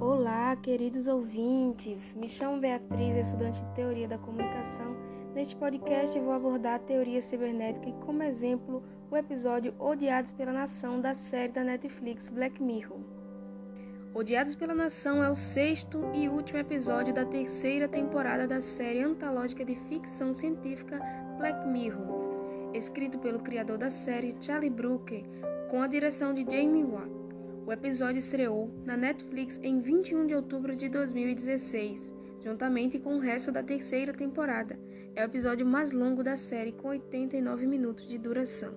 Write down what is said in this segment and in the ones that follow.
Olá, queridos ouvintes. Me chamo Beatriz, estudante de Teoria da Comunicação. Neste podcast vou abordar a teoria cibernética e como exemplo o episódio Odiados pela Nação da série da Netflix Black Mirror. Odiados pela Nação é o sexto e último episódio da terceira temporada da série antológica de ficção científica Black Mirror, escrito pelo criador da série Charlie Brooker, com a direção de Jamie Watt. O episódio estreou na Netflix em 21 de outubro de 2016, juntamente com o resto da terceira temporada. É o episódio mais longo da série, com 89 minutos de duração.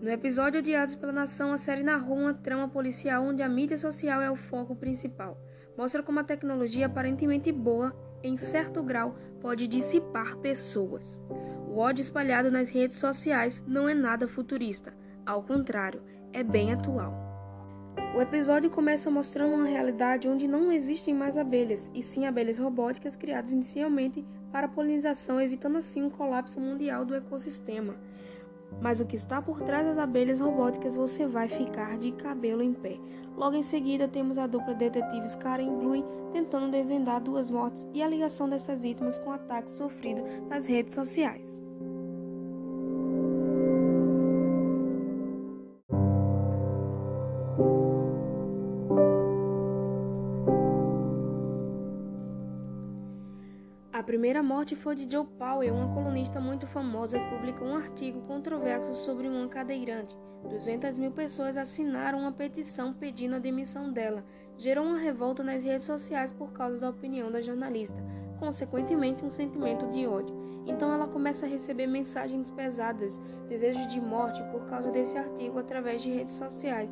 No episódio Odiados pela Nação, a série narrou uma trama policial onde a mídia social é o foco principal. Mostra como a tecnologia aparentemente boa, em certo grau, pode dissipar pessoas. O ódio espalhado nas redes sociais não é nada futurista, ao contrário, é bem atual. O episódio começa mostrando uma realidade onde não existem mais abelhas, e sim abelhas robóticas criadas inicialmente para polinização, evitando assim um colapso mundial do ecossistema. Mas o que está por trás das abelhas robóticas você vai ficar de cabelo em pé. Logo em seguida, temos a dupla de detetives Karen e Blue tentando desvendar duas mortes e a ligação dessas vítimas com ataques sofridos nas redes sociais. Primeira morte foi de Joe Powell, uma colunista muito famosa que publicou um artigo controverso sobre uma cadeirante. 200 mil pessoas assinaram uma petição pedindo a demissão dela. Gerou uma revolta nas redes sociais por causa da opinião da jornalista, consequentemente um sentimento de ódio. Então ela começa a receber mensagens pesadas, desejos de morte por causa desse artigo através de redes sociais.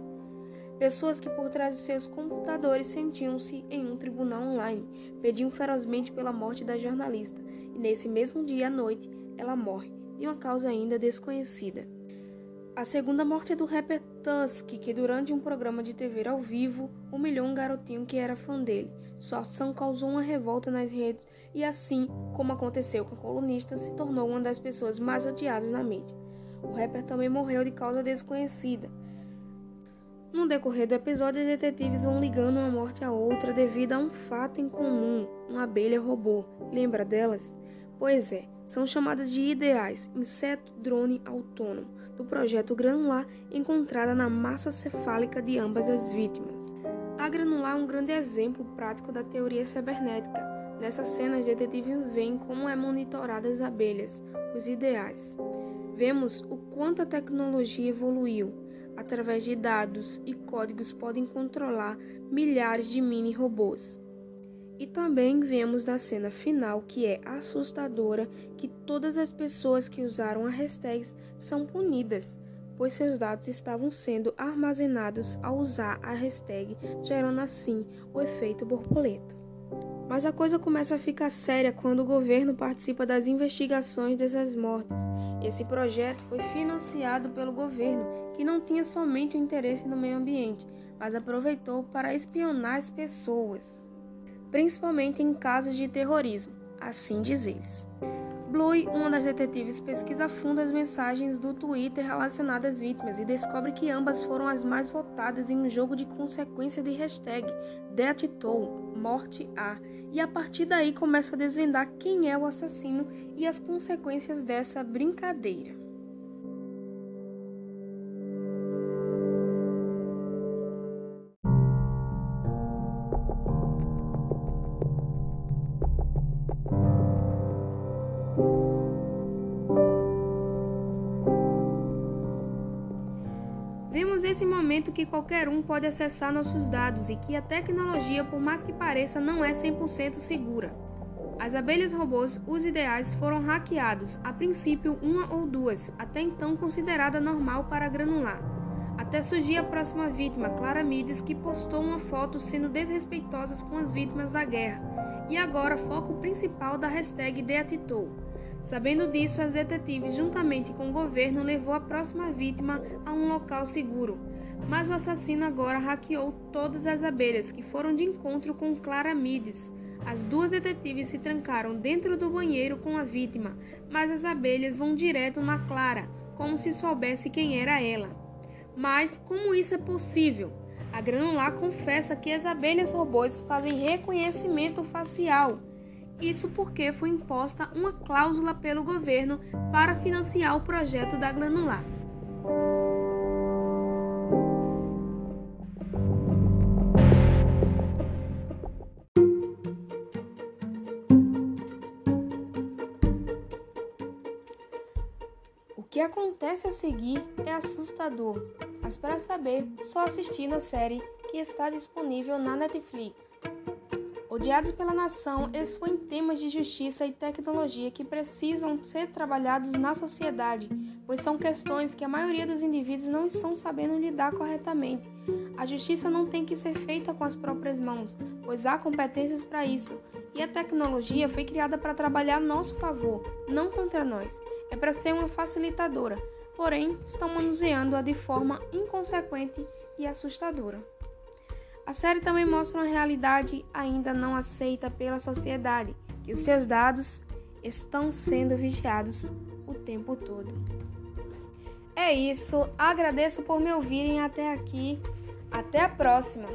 Pessoas que por trás de seus computadores sentiam-se em um tribunal online, pediam ferozmente pela morte da jornalista, e nesse mesmo dia à noite ela morre, de uma causa ainda desconhecida. A segunda morte é do rapper Tusk, que durante um programa de TV ao vivo humilhou um garotinho que era fã dele. Sua ação causou uma revolta nas redes e, assim como aconteceu com a colunista, se tornou uma das pessoas mais odiadas na mídia. O rapper também morreu de causa desconhecida. No decorrer do episódio, os detetives vão ligando uma morte à outra devido a um fato em comum, uma abelha robô. Lembra delas? Pois é, são chamadas de ideais, inseto drone autônomo, do projeto Granular, encontrada na massa cefálica de ambas as vítimas. A granular é um grande exemplo prático da teoria cibernética. Nessa cena, os detetives veem como é monitoradas as abelhas, os ideais. Vemos o quanto a tecnologia evoluiu através de dados e códigos, podem controlar milhares de mini robôs. E também vemos na cena final, que é assustadora, que todas as pessoas que usaram a hashtag são punidas, pois seus dados estavam sendo armazenados ao usar a hashtag, gerando assim o efeito borboleta. Mas a coisa começa a ficar séria quando o governo participa das investigações dessas mortes esse projeto foi financiado pelo governo, que não tinha somente o interesse no meio ambiente, mas aproveitou para espionar as pessoas, principalmente em casos de terrorismo, assim diz eles. Blue, uma das detetives, pesquisa a fundo as mensagens do Twitter relacionadas às vítimas e descobre que ambas foram as mais votadas em um jogo de consequência de hashtag DeathToll, Morte A, e a partir daí começa a desvendar quem é o assassino e as consequências dessa brincadeira. Nesse momento que qualquer um pode acessar nossos dados e que a tecnologia, por mais que pareça, não é 100% segura. As abelhas robôs, os ideais, foram hackeados, a princípio uma ou duas, até então considerada normal para granular. Até surgir a próxima vítima, Clara Mides, que postou uma foto sendo desrespeitosas com as vítimas da guerra. E agora foco principal da hashtag Deatitou. Sabendo disso, as detetives, juntamente com o governo, levou a próxima vítima a um local seguro. Mas o assassino agora hackeou todas as abelhas que foram de encontro com Clara Mides. As duas detetives se trancaram dentro do banheiro com a vítima, mas as abelhas vão direto na Clara, como se soubesse quem era ela. Mas como isso é possível? A Granular confessa que as abelhas robôs fazem reconhecimento facial. Isso porque foi imposta uma cláusula pelo governo para financiar o projeto da Granular. Que acontece a seguir é assustador, mas para saber, só assistir a série que está disponível na Netflix. Odiados pela nação, expõem temas de justiça e tecnologia que precisam ser trabalhados na sociedade, pois são questões que a maioria dos indivíduos não estão sabendo lidar corretamente. A justiça não tem que ser feita com as próprias mãos, pois há competências para isso, e a tecnologia foi criada para trabalhar a nosso favor, não contra nós é para ser uma facilitadora, porém estão manuseando-a de forma inconsequente e assustadora. A série também mostra uma realidade ainda não aceita pela sociedade, que os seus dados estão sendo vigiados o tempo todo. É isso, agradeço por me ouvirem até aqui. Até a próxima!